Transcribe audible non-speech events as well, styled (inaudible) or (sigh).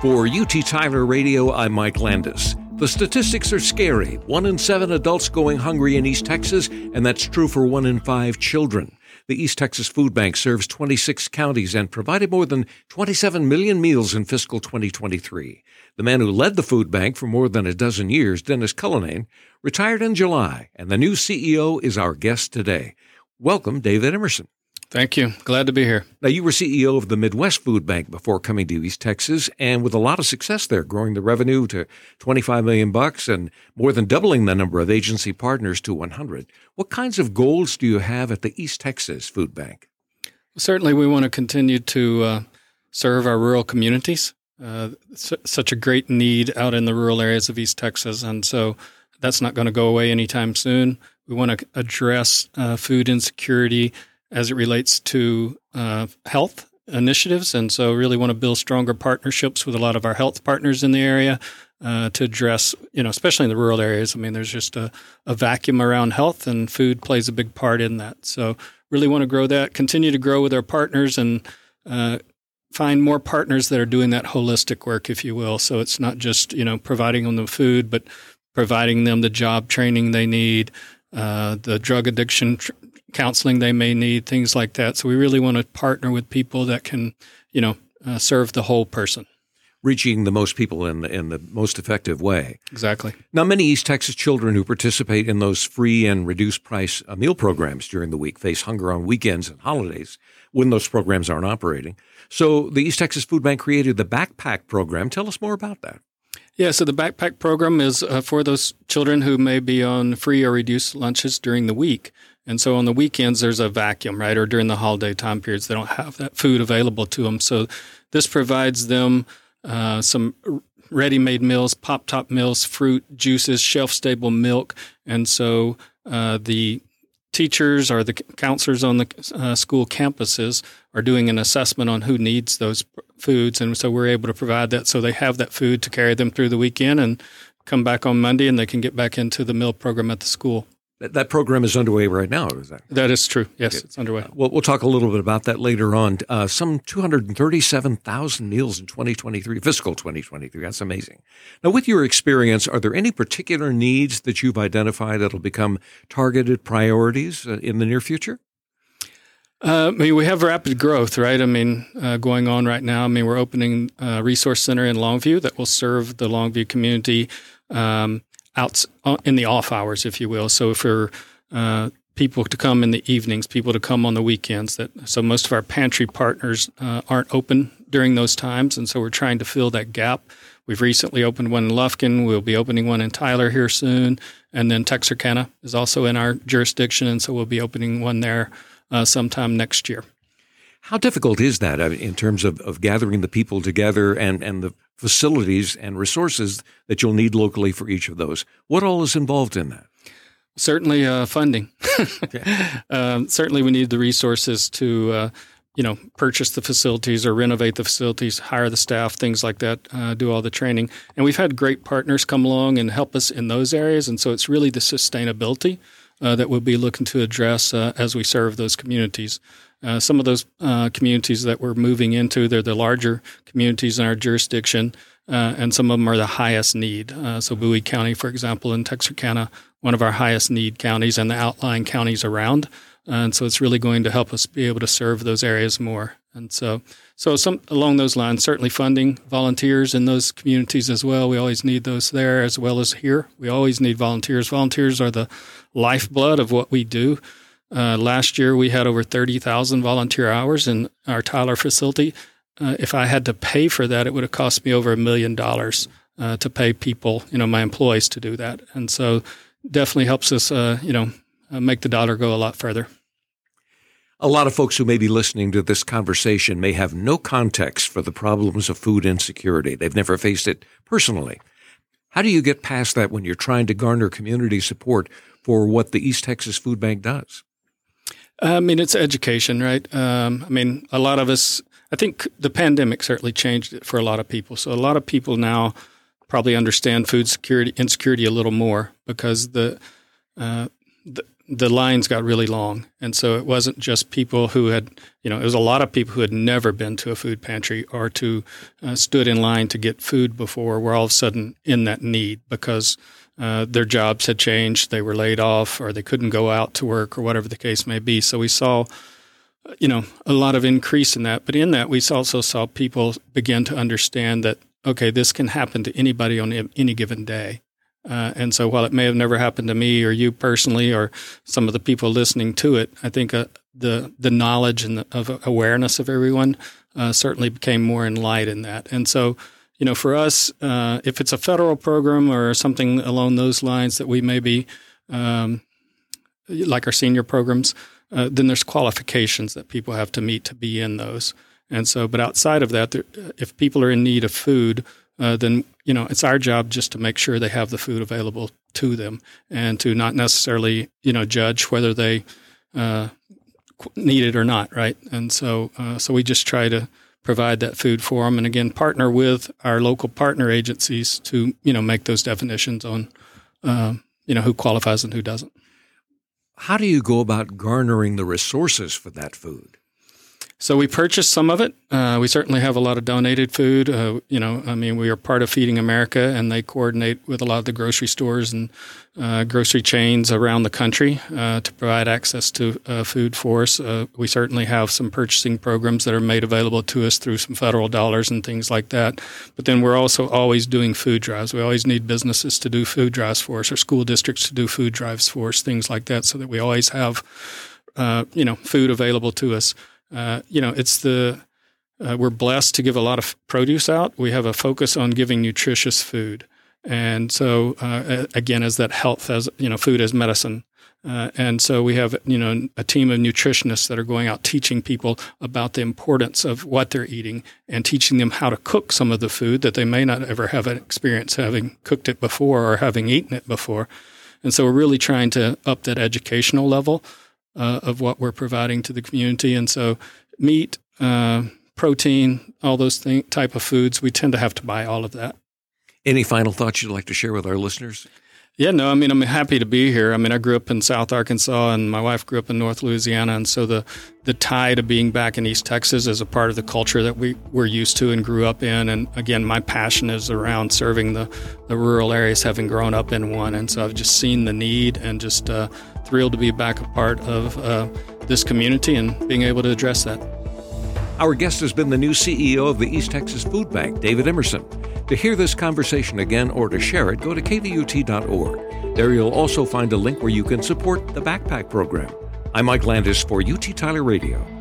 For UT Tyler Radio, I'm Mike Landis. The statistics are scary. One in seven adults going hungry in East Texas, and that's true for one in five children. The East Texas Food Bank serves 26 counties and provided more than 27 million meals in fiscal 2023. The man who led the food bank for more than a dozen years, Dennis Cullinane, retired in July, and the new CEO is our guest today. Welcome, David Emerson. Thank you. Glad to be here. Now, you were CEO of the Midwest Food Bank before coming to East Texas, and with a lot of success there, growing the revenue to 25 million bucks and more than doubling the number of agency partners to 100. What kinds of goals do you have at the East Texas Food Bank? Certainly, we want to continue to uh, serve our rural communities. Uh, such a great need out in the rural areas of East Texas, and so that's not going to go away anytime soon. We want to address uh, food insecurity as it relates to uh, health initiatives. And so, really want to build stronger partnerships with a lot of our health partners in the area uh, to address, you know, especially in the rural areas. I mean, there's just a, a, vacuum around health, and food plays a big part in that. So, really want to grow that, continue to grow with our partners, and uh, find more partners that are doing that holistic work, if you will. So, it's not just, you know, providing them the food, but providing them the job training they need. Uh, the drug addiction tr- counseling they may need, things like that. So we really want to partner with people that can, you know, uh, serve the whole person. Reaching the most people in the, in the most effective way. Exactly. Now, many East Texas children who participate in those free and reduced price uh, meal programs during the week face hunger on weekends and holidays when those programs aren't operating. So, the East Texas Food Bank created the Backpack program. Tell us more about that. Yeah, so the backpack program is uh, for those children who may be on free or reduced lunches during the week. And so on the weekends, there's a vacuum, right? Or during the holiday time periods, they don't have that food available to them. So this provides them uh, some ready made meals, pop top meals, fruit, juices, shelf stable milk. And so uh, the teachers or the counselors on the uh, school campuses are doing an assessment on who needs those foods. And so we're able to provide that so they have that food to carry them through the weekend and come back on Monday and they can get back into the meal program at the school. That, that program is underway right now, is that? That is true. Yes, okay. it's underway. Uh, we'll, we'll talk a little bit about that later on. Uh, some 237,000 meals in 2023, fiscal 2023. That's amazing. Now, with your experience, are there any particular needs that you've identified that'll become targeted priorities uh, in the near future? Uh, I mean, we have rapid growth, right? I mean, uh, going on right now. I mean, we're opening a resource center in Longview that will serve the Longview community. Um, out uh, in the off hours, if you will. So for uh, people to come in the evenings, people to come on the weekends. That so most of our pantry partners uh, aren't open during those times, and so we're trying to fill that gap. We've recently opened one in Lufkin. We'll be opening one in Tyler here soon, and then Texarkana is also in our jurisdiction, and so we'll be opening one there uh, sometime next year. How difficult is that in terms of, of gathering the people together and, and the facilities and resources that you'll need locally for each of those. What all is involved in that? Certainly, uh, funding. (laughs) um, certainly, we need the resources to, uh, you know, purchase the facilities or renovate the facilities, hire the staff, things like that, uh, do all the training. And we've had great partners come along and help us in those areas. And so, it's really the sustainability uh, that we'll be looking to address uh, as we serve those communities. Uh, some of those uh, communities that we're moving into, they're the larger communities in our jurisdiction, uh, and some of them are the highest need. Uh, so, Bowie County, for example, in Texarkana, one of our highest need counties, and the outlying counties around. And so, it's really going to help us be able to serve those areas more. And so, so some along those lines, certainly funding volunteers in those communities as well. We always need those there as well as here. We always need volunteers. Volunteers are the lifeblood of what we do. Uh, last year, we had over 30,000 volunteer hours in our Tyler facility. Uh, if I had to pay for that, it would have cost me over a million dollars uh, to pay people, you know, my employees to do that. And so, definitely helps us, uh, you know, uh, make the dollar go a lot further. A lot of folks who may be listening to this conversation may have no context for the problems of food insecurity. They've never faced it personally. How do you get past that when you're trying to garner community support for what the East Texas Food Bank does? I mean, it's education, right? Um, I mean, a lot of us, I think the pandemic certainly changed it for a lot of people. So a lot of people now probably understand food security insecurity a little more because the, uh, the the lines got really long. And so it wasn't just people who had, you know, it was a lot of people who had never been to a food pantry or to uh, stood in line to get food before were all of a sudden in that need because uh, their jobs had changed, they were laid off, or they couldn't go out to work, or whatever the case may be. So we saw, you know, a lot of increase in that. But in that, we also saw people begin to understand that okay, this can happen to anybody on any given day. Uh, and so while it may have never happened to me or you personally or some of the people listening to it, I think uh, the the knowledge and the, of awareness of everyone uh, certainly became more in light in that. And so, you know, for us, uh, if it's a federal program or something along those lines that we may be um, like our senior programs, uh, then there's qualifications that people have to meet to be in those. And so, but outside of that, if people are in need of food, uh, then you know it's our job just to make sure they have the food available to them, and to not necessarily you know judge whether they uh, need it or not, right? And so, uh, so we just try to provide that food for them, and again, partner with our local partner agencies to you know make those definitions on uh, you know who qualifies and who doesn't. How do you go about garnering the resources for that food? So we purchased some of it. Uh, we certainly have a lot of donated food. Uh, you know, I mean, we are part of Feeding America, and they coordinate with a lot of the grocery stores and uh, grocery chains around the country uh, to provide access to uh, food for us. Uh, we certainly have some purchasing programs that are made available to us through some federal dollars and things like that. But then we're also always doing food drives. We always need businesses to do food drives for us, or school districts to do food drives for us, things like that, so that we always have, you know, food available to us. Uh, you know, it's the uh, we're blessed to give a lot of produce out. We have a focus on giving nutritious food, and so uh, again, as that health as you know, food as medicine. Uh, and so we have, you know, a team of nutritionists that are going out teaching people about the importance of what they're eating and teaching them how to cook some of the food that they may not ever have an experience having cooked it before or having eaten it before. And so we're really trying to up that educational level uh, of what we're providing to the community. And so, meat, uh, protein, all those thing, type of foods, we tend to have to buy all of that. Any final thoughts you'd like to share with our listeners? Yeah, no, I mean, I'm happy to be here. I mean, I grew up in South Arkansas and my wife grew up in North Louisiana. And so the, the tie to being back in East Texas is a part of the culture that we were used to and grew up in. And again, my passion is around serving the, the rural areas, having grown up in one. And so I've just seen the need and just uh, thrilled to be back a part of uh, this community and being able to address that. Our guest has been the new CEO of the East Texas Food Bank, David Emerson. To hear this conversation again or to share it, go to kvut.org. There you'll also find a link where you can support the Backpack Program. I'm Mike Landis for UT Tyler Radio.